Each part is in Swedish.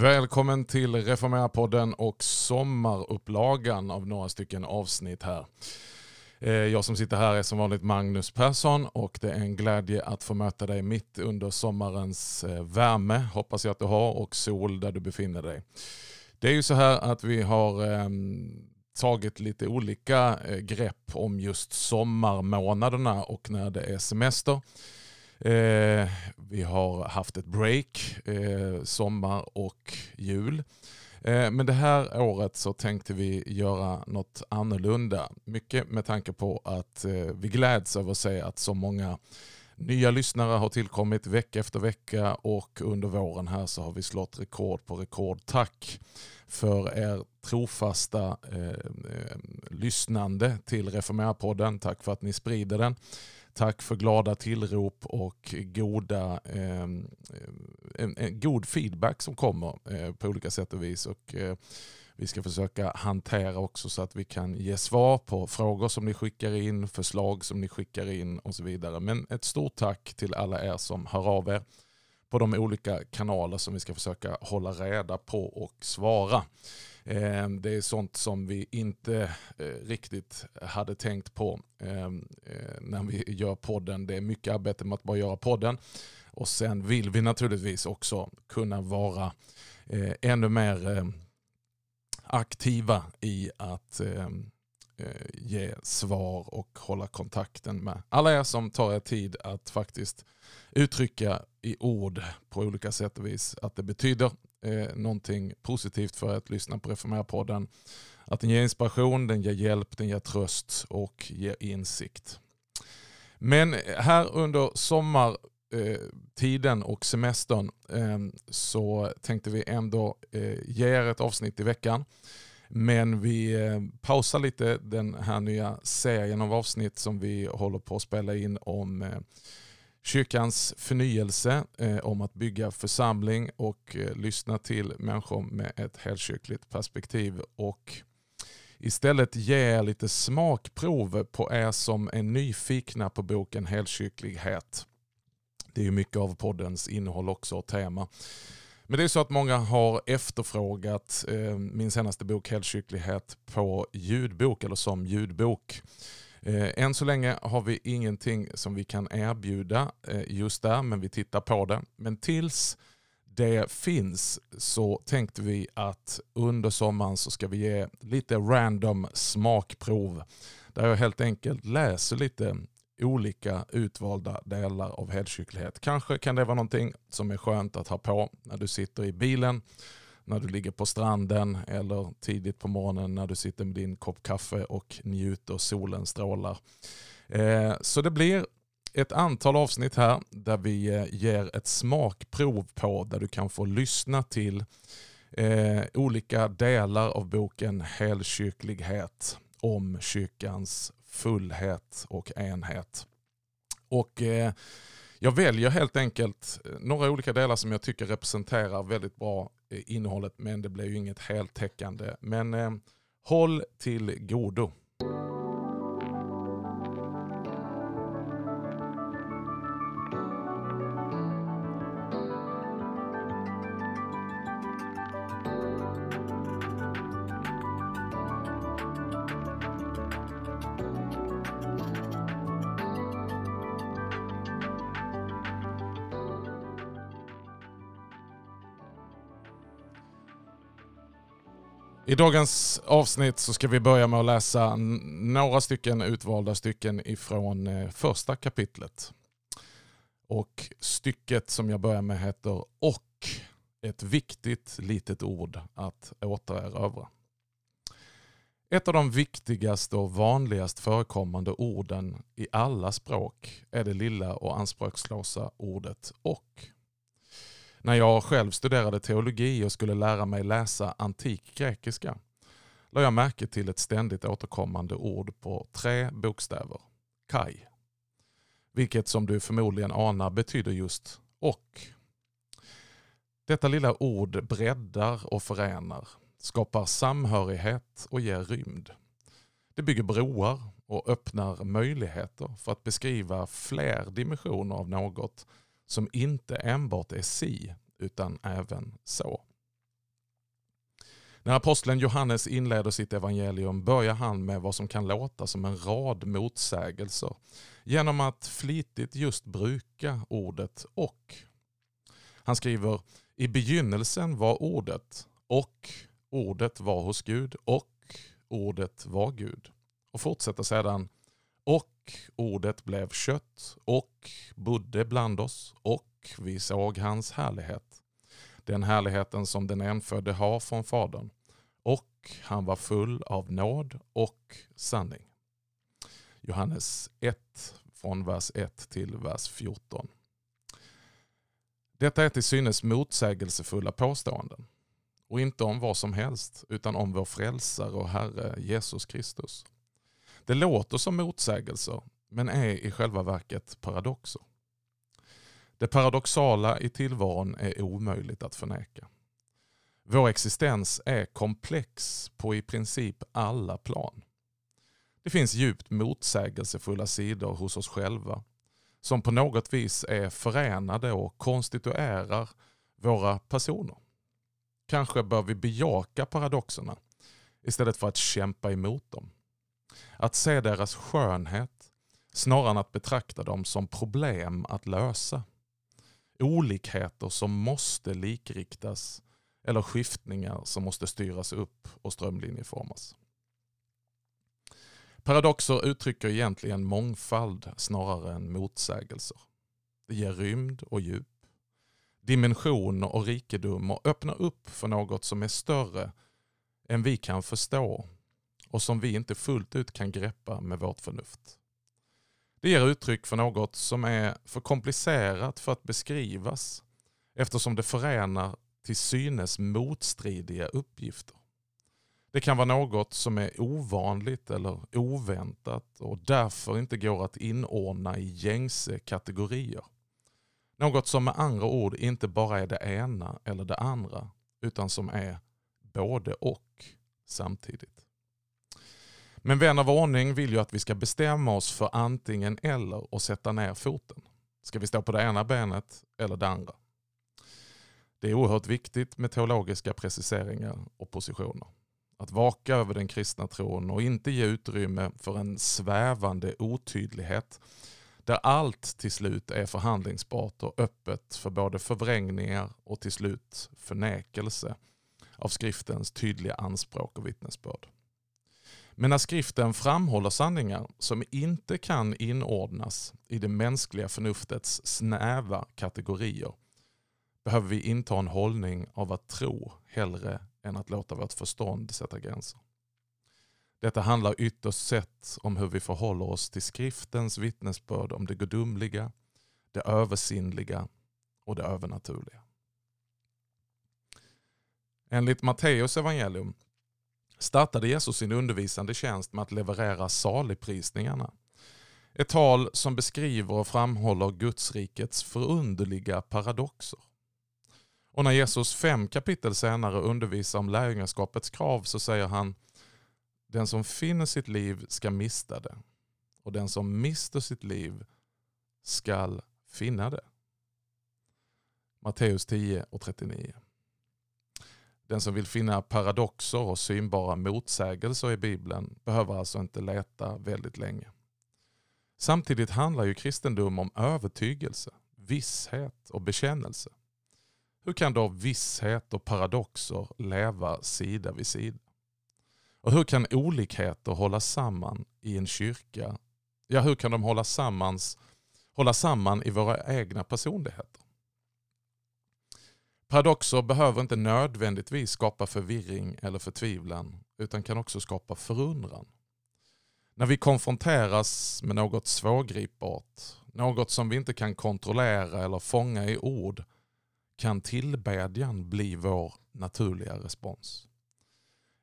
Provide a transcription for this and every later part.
Välkommen till Reformera-podden och sommarupplagan av några stycken avsnitt här. Eh, jag som sitter här är som vanligt Magnus Persson och det är en glädje att få möta dig mitt under sommarens eh, värme, hoppas jag att du har, och sol där du befinner dig. Det är ju så här att vi har ehm, tagit lite olika eh, grepp om just sommarmånaderna och när det är semester. Eh, vi har haft ett break, eh, sommar och jul. Eh, men det här året så tänkte vi göra något annorlunda. Mycket med tanke på att eh, vi gläds över att se att så många nya lyssnare har tillkommit vecka efter vecka och under våren här så har vi slått rekord på rekord. Tack för er trofasta eh, eh, lyssnande till Reformera-podden. Tack för att ni sprider den. Tack för glada tillrop och goda, eh, en, en, god feedback som kommer eh, på olika sätt och vis. Och, eh, vi ska försöka hantera också så att vi kan ge svar på frågor som ni skickar in, förslag som ni skickar in och så vidare. Men ett stort tack till alla er som hör av er på de olika kanaler som vi ska försöka hålla reda på och svara. Eh, det är sånt som vi inte eh, riktigt hade tänkt på ehm, eh, när vi gör podden. Det är mycket arbete med att bara göra podden. Och sen vill vi naturligtvis också kunna vara eh, ännu mer ehm, aktiva i att ehm, eh, ge svar och hålla kontakten med alla er som tar er tid att faktiskt uttrycka i ord på olika sätt och vis att det betyder eh, någonting positivt för att lyssna på Reformera-podden. Att den ger inspiration, den ger hjälp, den ger tröst och ger insikt. Men här under sommartiden eh, och semestern ehm, så tänkte vi ändå eh, ge er ett avsnitt i veckan. Men vi eh, pausar lite den här nya serien av avsnitt som vi håller på att spela in om kyrkans förnyelse, eh, om att bygga församling och eh, lyssna till människor med ett helkyrkligt perspektiv. Och istället ge lite smakprov på er som är nyfikna på boken Helkyrklighet. Det är ju mycket av poddens innehåll också och tema. Men det är så att många har efterfrågat eh, min senaste bok Helkyrklighet på ljudbok eller som ljudbok. Eh, än så länge har vi ingenting som vi kan erbjuda eh, just där, men vi tittar på det. Men tills det finns så tänkte vi att under sommaren så ska vi ge lite random smakprov. Där jag helt enkelt läser lite olika utvalda delar av helkyrklighet. Kanske kan det vara någonting som är skönt att ha på när du sitter i bilen när du ligger på stranden eller tidigt på morgonen när du sitter med din kopp kaffe och njuter solen strålar. Eh, så det blir ett antal avsnitt här där vi eh, ger ett smakprov på där du kan få lyssna till eh, olika delar av boken Helkyrklighet om kyrkans fullhet och enhet. Och jag väljer helt enkelt eh, några olika delar som jag tycker representerar väldigt bra eh, innehållet men det blir ju inget heltäckande. Men eh, håll till godo. I dagens avsnitt så ska vi börja med att läsa några stycken utvalda stycken ifrån eh, första kapitlet. Och stycket som jag börjar med heter och. Ett viktigt litet ord att återerövra. Ett av de viktigaste och vanligast förekommande orden i alla språk är det lilla och anspråkslösa ordet och. När jag själv studerade teologi och skulle lära mig läsa antik grekiska la jag märke till ett ständigt återkommande ord på tre bokstäver, kai. Vilket som du förmodligen anar betyder just och. Detta lilla ord breddar och förenar, skapar samhörighet och ger rymd. Det bygger broar och öppnar möjligheter för att beskriva fler dimensioner av något som inte enbart är si, utan även så. När aposteln Johannes inleder sitt evangelium börjar han med vad som kan låta som en rad motsägelser genom att flitigt just bruka ordet och. Han skriver i begynnelsen var ordet och ordet var hos Gud och ordet var Gud. Och fortsätter sedan och ordet blev kött och bodde bland oss och vi såg hans härlighet. Den härligheten som den enfödde har från Fadern. Och han var full av nåd och sanning. Johannes 1 från vers 1 till vers 14. Detta är till synes motsägelsefulla påståenden. Och inte om vad som helst, utan om vår frälsare och Herre Jesus Kristus. Det låter som motsägelser, men är i själva verket paradoxer. Det paradoxala i tillvaron är omöjligt att förneka. Vår existens är komplex på i princip alla plan. Det finns djupt motsägelsefulla sidor hos oss själva som på något vis är förenade och konstituerar våra personer. Kanske bör vi bejaka paradoxerna istället för att kämpa emot dem. Att se deras skönhet snarare än att betrakta dem som problem att lösa. Olikheter som måste likriktas eller skiftningar som måste styras upp och strömlinjeformas. Paradoxer uttrycker egentligen mångfald snarare än motsägelser. Det ger rymd och djup, dimension och rikedom och öppnar upp för något som är större än vi kan förstå och som vi inte fullt ut kan greppa med vårt förnuft. Det ger uttryck för något som är för komplicerat för att beskrivas eftersom det förenar till synes motstridiga uppgifter. Det kan vara något som är ovanligt eller oväntat och därför inte går att inordna i gängse kategorier. Något som med andra ord inte bara är det ena eller det andra utan som är både och samtidigt. Men vän av ordning vill ju att vi ska bestämma oss för antingen eller och sätta ner foten. Ska vi stå på det ena benet eller det andra? Det är oerhört viktigt med teologiska preciseringar och positioner. Att vaka över den kristna tron och inte ge utrymme för en svävande otydlighet där allt till slut är förhandlingsbart och öppet för både förvrängningar och till slut förnekelse av skriftens tydliga anspråk och vittnesbörd. Men när skriften framhåller sanningar som inte kan inordnas i det mänskliga förnuftets snäva kategorier behöver vi inta en hållning av att tro hellre än att låta vårt förstånd sätta gränser. Detta handlar ytterst sett om hur vi förhåller oss till skriftens vittnesbörd om det gudomliga, det översinnliga och det övernaturliga. Enligt Matteus evangelium startade Jesus sin undervisande tjänst med att leverera saligprisningarna. Ett tal som beskriver och framhåller Gudsrikets förunderliga paradoxer. Och när Jesus fem kapitel senare undervisar om lärjungaskapets krav så säger han Den som finner sitt liv ska mista det och den som mister sitt liv skall finna det. Matteus 10 och 39. Den som vill finna paradoxer och synbara motsägelser i Bibeln behöver alltså inte leta väldigt länge. Samtidigt handlar ju kristendom om övertygelse, visshet och bekännelse. Hur kan då visshet och paradoxer leva sida vid sida? Och hur kan olikheter hålla samman i en kyrka? Ja, hur kan de hålla, sammans, hålla samman i våra egna personligheter? Paradoxer behöver inte nödvändigtvis skapa förvirring eller förtvivlan utan kan också skapa förundran. När vi konfronteras med något svårgripbart, något som vi inte kan kontrollera eller fånga i ord kan tillbedjan bli vår naturliga respons.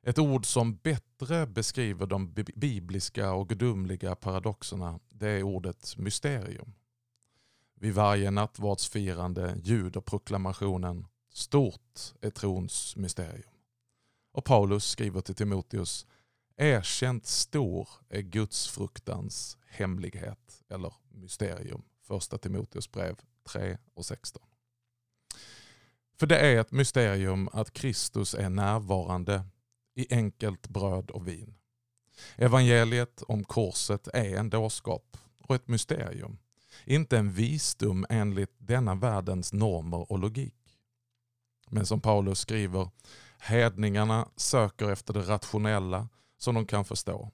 Ett ord som bättre beskriver de bibliska och gudomliga paradoxerna det är ordet mysterium. Vid varje nattvardsfirande ljuder proklamationen Stort är trons mysterium. Och Paulus skriver till Timoteus Erkänt stor är Guds fruktans hemlighet eller mysterium. Första Timoteus brev 3 och 16. För det är ett mysterium att Kristus är närvarande i enkelt bröd och vin. Evangeliet om korset är en dårskap och ett mysterium. Inte en visdom enligt denna världens normer och logik. Men som Paulus skriver, hedningarna söker efter det rationella som de kan förstå.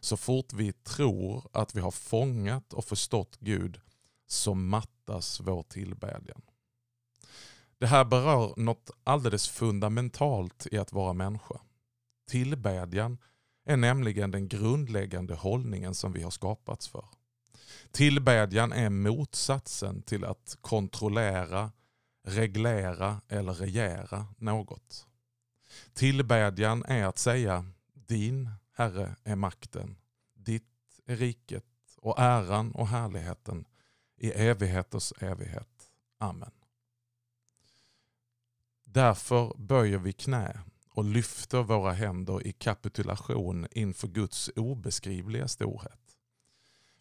Så fort vi tror att vi har fångat och förstått Gud så mattas vår tillbedjan. Det här berör något alldeles fundamentalt i att vara människa. Tillbedjan är nämligen den grundläggande hållningen som vi har skapats för. Tillbedjan är motsatsen till att kontrollera, reglera eller regera något. Tillbedjan är att säga din Herre är makten, ditt är riket och äran och härligheten i evigheters evighet. Amen. Därför böjer vi knä och lyfter våra händer i kapitulation inför Guds obeskrivliga storhet.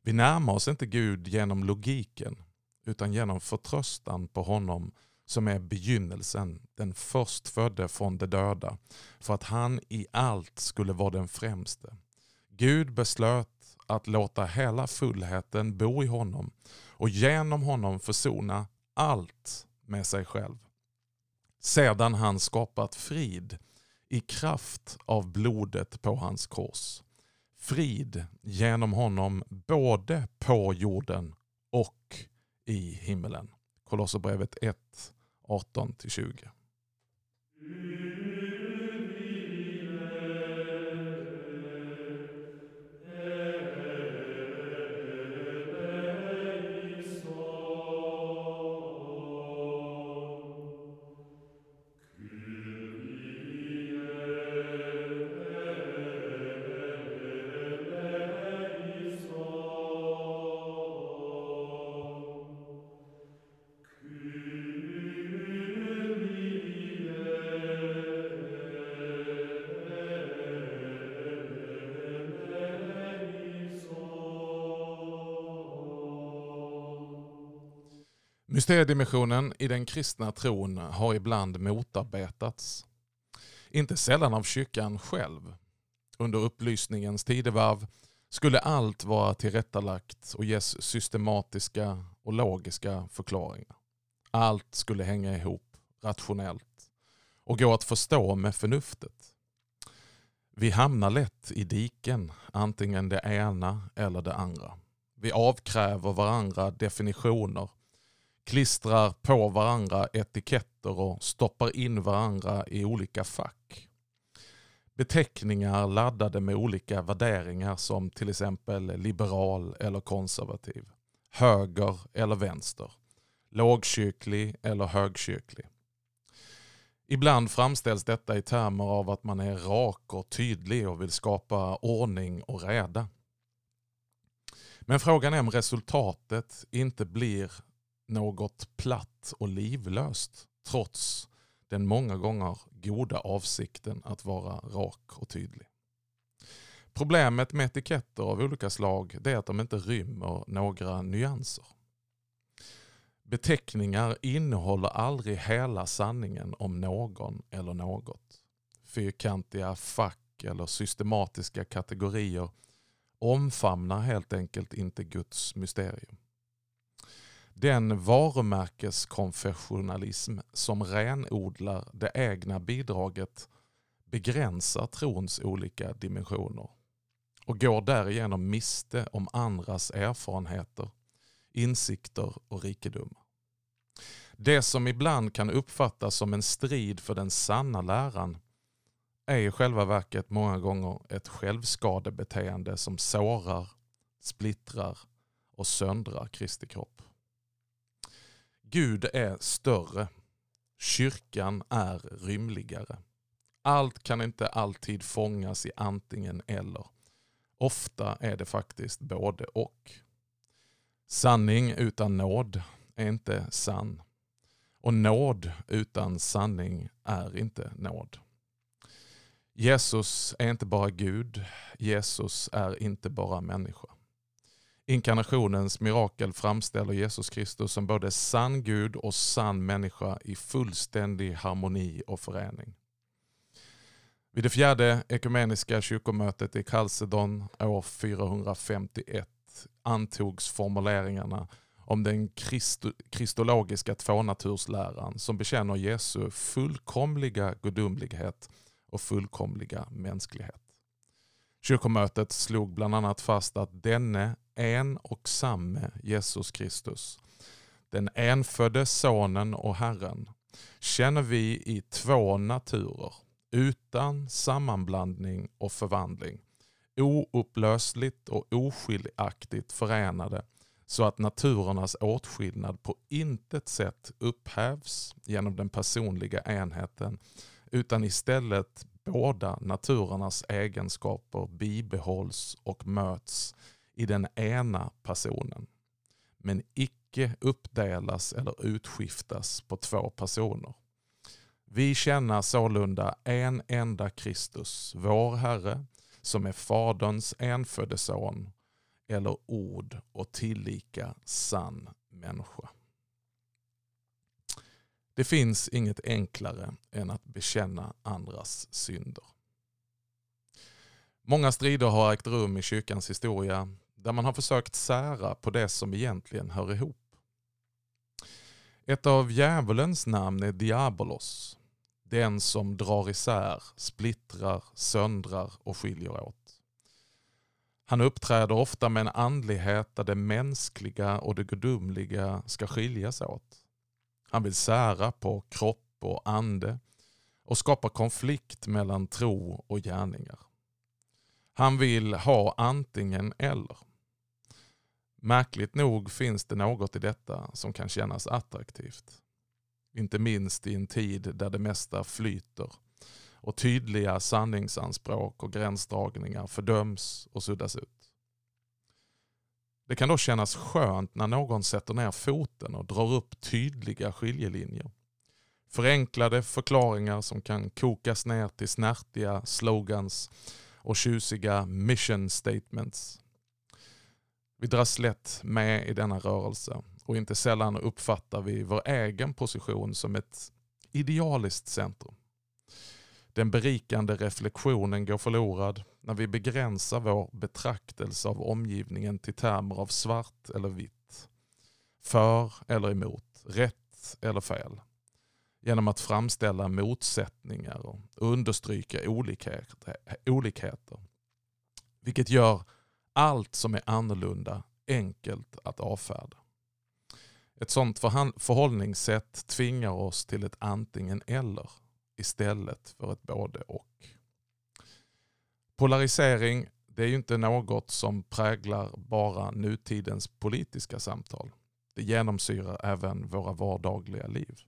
Vi närmar oss inte Gud genom logiken utan genom förtröstan på honom som är begynnelsen, den förstfödde från de döda, för att han i allt skulle vara den främste. Gud beslöt att låta hela fullheten bo i honom och genom honom försona allt med sig själv. Sedan han skapat frid i kraft av blodet på hans kors. Frid genom honom både på jorden och i himmelen. Kolosserbrevet 1, 18 till 20. Mysteriedimensionen i den kristna tron har ibland motarbetats. Inte sällan av kyrkan själv. Under upplysningens tidevarv skulle allt vara tillrättalagt och ges systematiska och logiska förklaringar. Allt skulle hänga ihop rationellt och gå att förstå med förnuftet. Vi hamnar lätt i diken, antingen det ena eller det andra. Vi avkräver varandra definitioner klistrar på varandra etiketter och stoppar in varandra i olika fack. Beteckningar laddade med olika värderingar som till exempel liberal eller konservativ, höger eller vänster, lågkyrklig eller högkyrklig. Ibland framställs detta i termer av att man är rak och tydlig och vill skapa ordning och reda. Men frågan är om resultatet inte blir något platt och livlöst trots den många gånger goda avsikten att vara rak och tydlig. Problemet med etiketter av olika slag är att de inte rymmer några nyanser. Beteckningar innehåller aldrig hela sanningen om någon eller något. Fyrkantiga fack eller systematiska kategorier omfamnar helt enkelt inte Guds mysterium. Den varumärkeskonfessionalism som renodlar det egna bidraget begränsar trons olika dimensioner och går därigenom miste om andras erfarenheter, insikter och rikedomar. Det som ibland kan uppfattas som en strid för den sanna läran är i själva verket många gånger ett självskadebeteende som sårar, splittrar och söndrar Kristi kropp. Gud är större. Kyrkan är rymligare. Allt kan inte alltid fångas i antingen eller. Ofta är det faktiskt både och. Sanning utan nåd är inte sann. Och nåd utan sanning är inte nåd. Jesus är inte bara Gud, Jesus är inte bara människa. Inkarnationens mirakel framställer Jesus Kristus som både sann Gud och sann människa i fullständig harmoni och förening. Vid det fjärde ekumeniska kyrkomötet i Chalcedon år 451 antogs formuleringarna om den kristologiska tvånatursläran som bekänner Jesu fullkomliga gudomlighet och fullkomliga mänsklighet. Kyrkomötet slog bland annat fast att denne en och samme Jesus Kristus, den enfödde Sonen och Herren, känner vi i två naturer, utan sammanblandning och förvandling, oupplösligt och oskiljaktigt förenade så att naturernas åtskillnad på intet sätt upphävs genom den personliga enheten utan istället båda naturernas egenskaper bibehålls och möts i den ena personen men icke uppdelas eller utskiftas på två personer. Vi känner sålunda en enda Kristus, vår Herre, som är Faderns enfödde son eller ord och tillika sann människa. Det finns inget enklare än att bekänna andras synder. Många strider har ägt rum i kyrkans historia där man har försökt sära på det som egentligen hör ihop. Ett av djävulens namn är Diabolos, den som drar isär, splittrar, söndrar och skiljer åt. Han uppträder ofta med en andlighet där det mänskliga och det gudomliga ska skiljas åt. Han vill sära på kropp och ande och skapa konflikt mellan tro och gärningar. Han vill ha antingen eller. Märkligt nog finns det något i detta som kan kännas attraktivt. Inte minst i en tid där det mesta flyter och tydliga sanningsanspråk och gränsdragningar fördöms och suddas ut. Det kan då kännas skönt när någon sätter ner foten och drar upp tydliga skiljelinjer. Förenklade förklaringar som kan kokas ner till snärtiga slogans och tjusiga mission statements. Vi dras lätt med i denna rörelse och inte sällan uppfattar vi vår egen position som ett idealiskt centrum. Den berikande reflektionen går förlorad när vi begränsar vår betraktelse av omgivningen till termer av svart eller vitt. För eller emot, rätt eller fel. Genom att framställa motsättningar och understryka olikheter. Vilket gör allt som är annorlunda enkelt att avfärda. Ett sådant förhållningssätt tvingar oss till ett antingen eller istället för ett både och. Polarisering det är ju inte något som präglar bara nutidens politiska samtal. Det genomsyrar även våra vardagliga liv.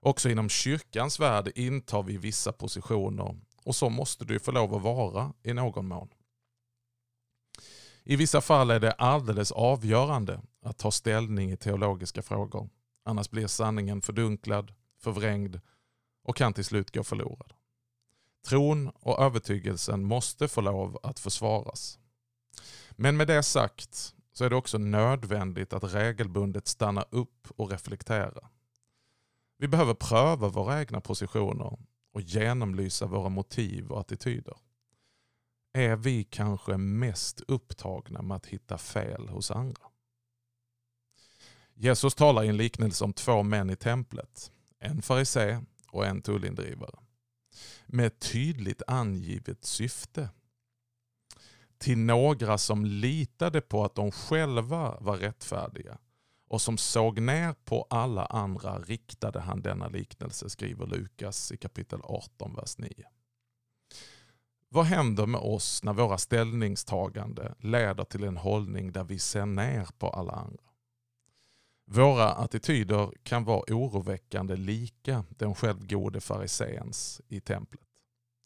Också inom kyrkans värld intar vi vissa positioner och så måste det ju få lov att vara i någon mån. I vissa fall är det alldeles avgörande att ta ställning i teologiska frågor. Annars blir sanningen fördunklad, förvrängd och kan till slut gå förlorad. Tron och övertygelsen måste få lov att försvaras. Men med det sagt så är det också nödvändigt att regelbundet stanna upp och reflektera. Vi behöver pröva våra egna positioner och genomlysa våra motiv och attityder. Är vi kanske mest upptagna med att hitta fel hos andra? Jesus talar i en liknelse om två män i templet. En farisé och en tullindrivare. Med ett tydligt angivet syfte. Till några som litade på att de själva var rättfärdiga och som såg ner på alla andra riktade han denna liknelse, skriver Lukas i kapitel 18, vers 9. Vad händer med oss när våra ställningstagande leder till en hållning där vi ser ner på alla andra? Våra attityder kan vara oroväckande lika den självgode fariséns i templet.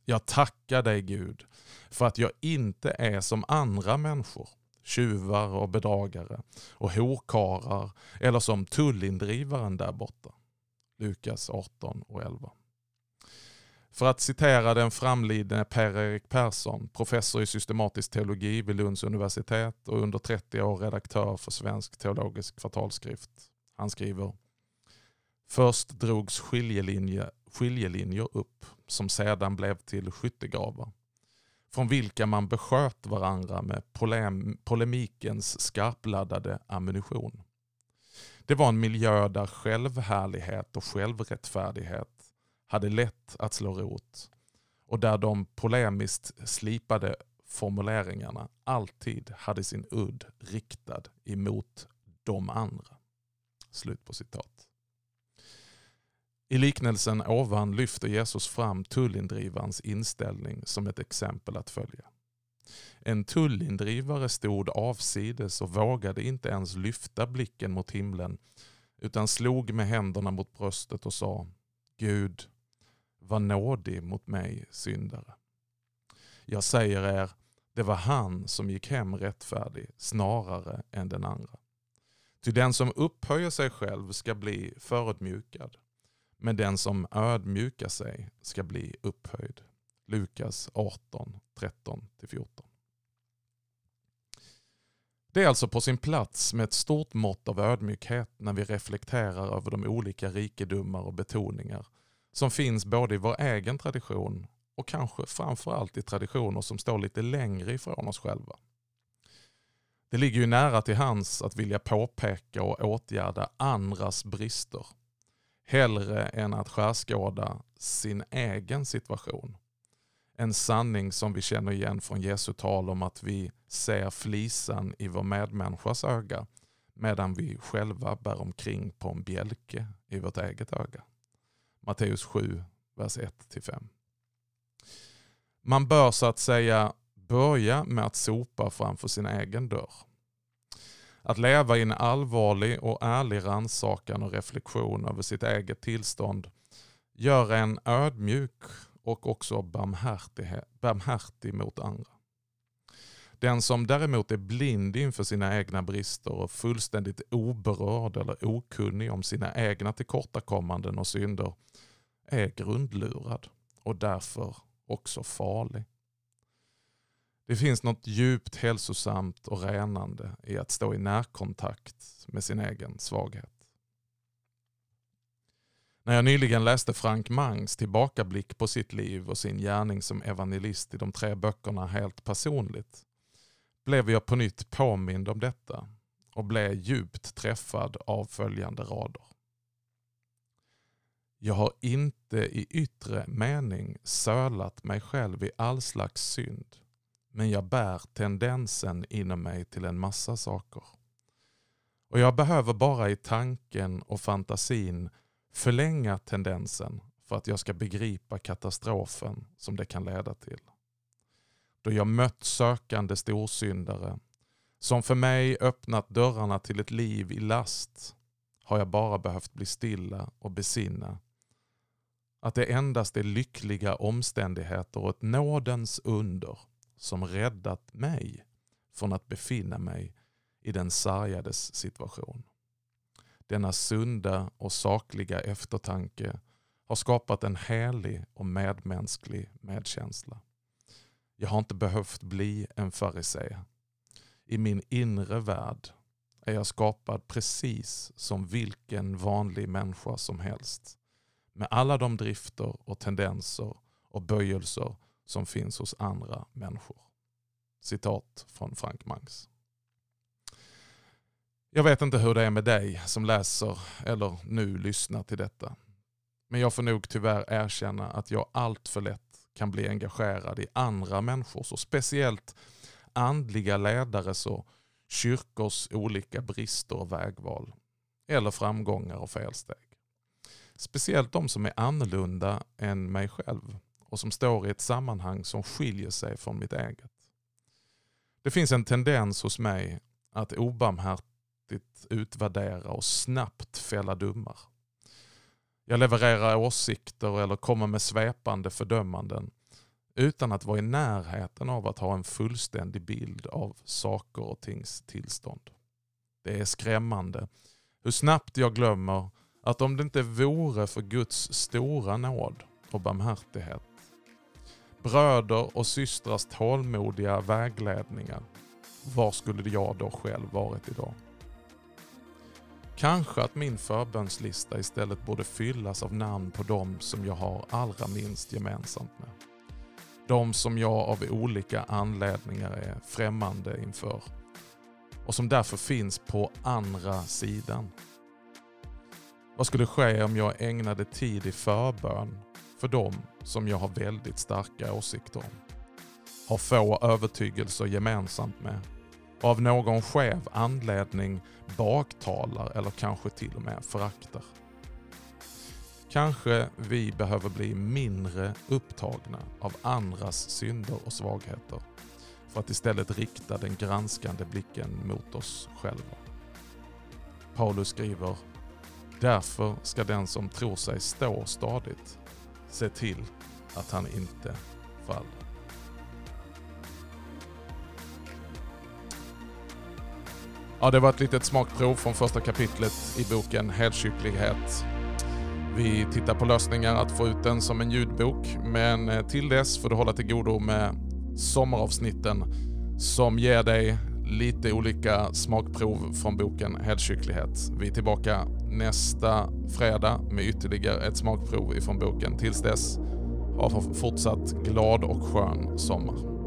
Jag tackar dig Gud för att jag inte är som andra människor, tjuvar och bedragare och horkarar eller som tullindrivaren där borta. Lukas 18 och 11. För att citera den framlidne Per-Erik Persson, professor i systematisk teologi vid Lunds universitet och under 30 år redaktör för Svensk teologisk Kvartalskrift. Han skriver Först drogs skiljelinje, skiljelinjer upp som sedan blev till skyttegravar. Från vilka man besköt varandra med polem polemikens skarpladdade ammunition. Det var en miljö där självhärlighet och självrättfärdighet hade lätt att slå rot och där de polemiskt slipade formuleringarna alltid hade sin udd riktad emot de andra. Slut på citat. I liknelsen ovan lyfter Jesus fram tullindrivarens inställning som ett exempel att följa. En tullindrivare stod avsides och vågade inte ens lyfta blicken mot himlen utan slog med händerna mot bröstet och sa Gud, var nådig mot mig syndare. Jag säger er, det var han som gick hem rättfärdig snarare än den andra. Ty den som upphöjer sig själv ska bli förödmjukad, men den som ödmjukar sig ska bli upphöjd. Lukas 18, 13-14. Det är alltså på sin plats med ett stort mått av ödmjukhet när vi reflekterar över de olika rikedomar och betoningar som finns både i vår egen tradition och kanske framförallt i traditioner som står lite längre ifrån oss själva. Det ligger ju nära till hands att vilja påpeka och åtgärda andras brister hellre än att skärskåda sin egen situation. En sanning som vi känner igen från Jesu tal om att vi ser flisan i vår medmänniskas öga medan vi själva bär omkring på en bjälke i vårt eget öga. Matteus 7, vers 1-5. Man bör så att säga börja med att sopa framför sin egen dörr. Att leva i en allvarlig och ärlig rannsakan och reflektion över sitt eget tillstånd gör en ödmjuk och också barmhärtig mot andra. Den som däremot är blind inför sina egna brister och fullständigt oberörd eller okunnig om sina egna tillkortakommanden och synder är grundlurad och därför också farlig. Det finns något djupt hälsosamt och renande i att stå i närkontakt med sin egen svaghet. När jag nyligen läste Frank Mangs tillbakablick på sitt liv och sin gärning som evangelist i de tre böckerna Helt personligt blev jag på nytt påmind om detta och blev djupt träffad av följande rader. Jag har inte i yttre mening sölat mig själv i all slags synd, men jag bär tendensen inom mig till en massa saker. Och jag behöver bara i tanken och fantasin förlänga tendensen för att jag ska begripa katastrofen som det kan leda till. Då jag mött sökande storsyndare som för mig öppnat dörrarna till ett liv i last har jag bara behövt bli stilla och besinna att det endast är lyckliga omständigheter och ett nådens under som räddat mig från att befinna mig i den sargades situation. Denna sunda och sakliga eftertanke har skapat en helig och medmänsklig medkänsla. Jag har inte behövt bli en farisé. I min inre värld är jag skapad precis som vilken vanlig människa som helst. Med alla de drifter och tendenser och böjelser som finns hos andra människor. Citat från Frank Mangs. Jag vet inte hur det är med dig som läser eller nu lyssnar till detta. Men jag får nog tyvärr erkänna att jag allt för lätt kan bli engagerad i andra människors och speciellt andliga ledares och kyrkors olika brister och vägval. Eller framgångar och felsteg. Speciellt de som är annorlunda än mig själv och som står i ett sammanhang som skiljer sig från mitt eget. Det finns en tendens hos mig att obarmhärtigt utvärdera och snabbt fälla domar. Jag levererar åsikter eller kommer med svepande fördömanden utan att vara i närheten av att ha en fullständig bild av saker och tings tillstånd. Det är skrämmande hur snabbt jag glömmer att om det inte vore för Guds stora nåd och barmhärtighet, bröder och systrars tålmodiga vägledningar, var skulle jag då själv varit idag? Kanske att min förbönslista istället borde fyllas av namn på de som jag har allra minst gemensamt med. De som jag av olika anledningar är främmande inför och som därför finns på andra sidan. Vad skulle ske om jag ägnade tid i förbön för dem som jag har väldigt starka åsikter om? Har få övertygelser gemensamt med av någon skev anledning baktalar eller kanske till och med föraktar. Kanske vi behöver bli mindre upptagna av andras synder och svagheter för att istället rikta den granskande blicken mot oss själva. Paulus skriver Därför ska den som tror sig stå stadigt se till att han inte faller. Ja, det var ett litet smakprov från första kapitlet i boken Helkycklighet. Vi tittar på lösningar att få ut den som en ljudbok, men eh, till dess får du hålla till godo med sommaravsnitten som ger dig lite olika smakprov från boken Helkycklighet. Vi är tillbaka nästa fredag med ytterligare ett smakprov ifrån boken. Tills dess, ha fortsatt glad och skön sommar.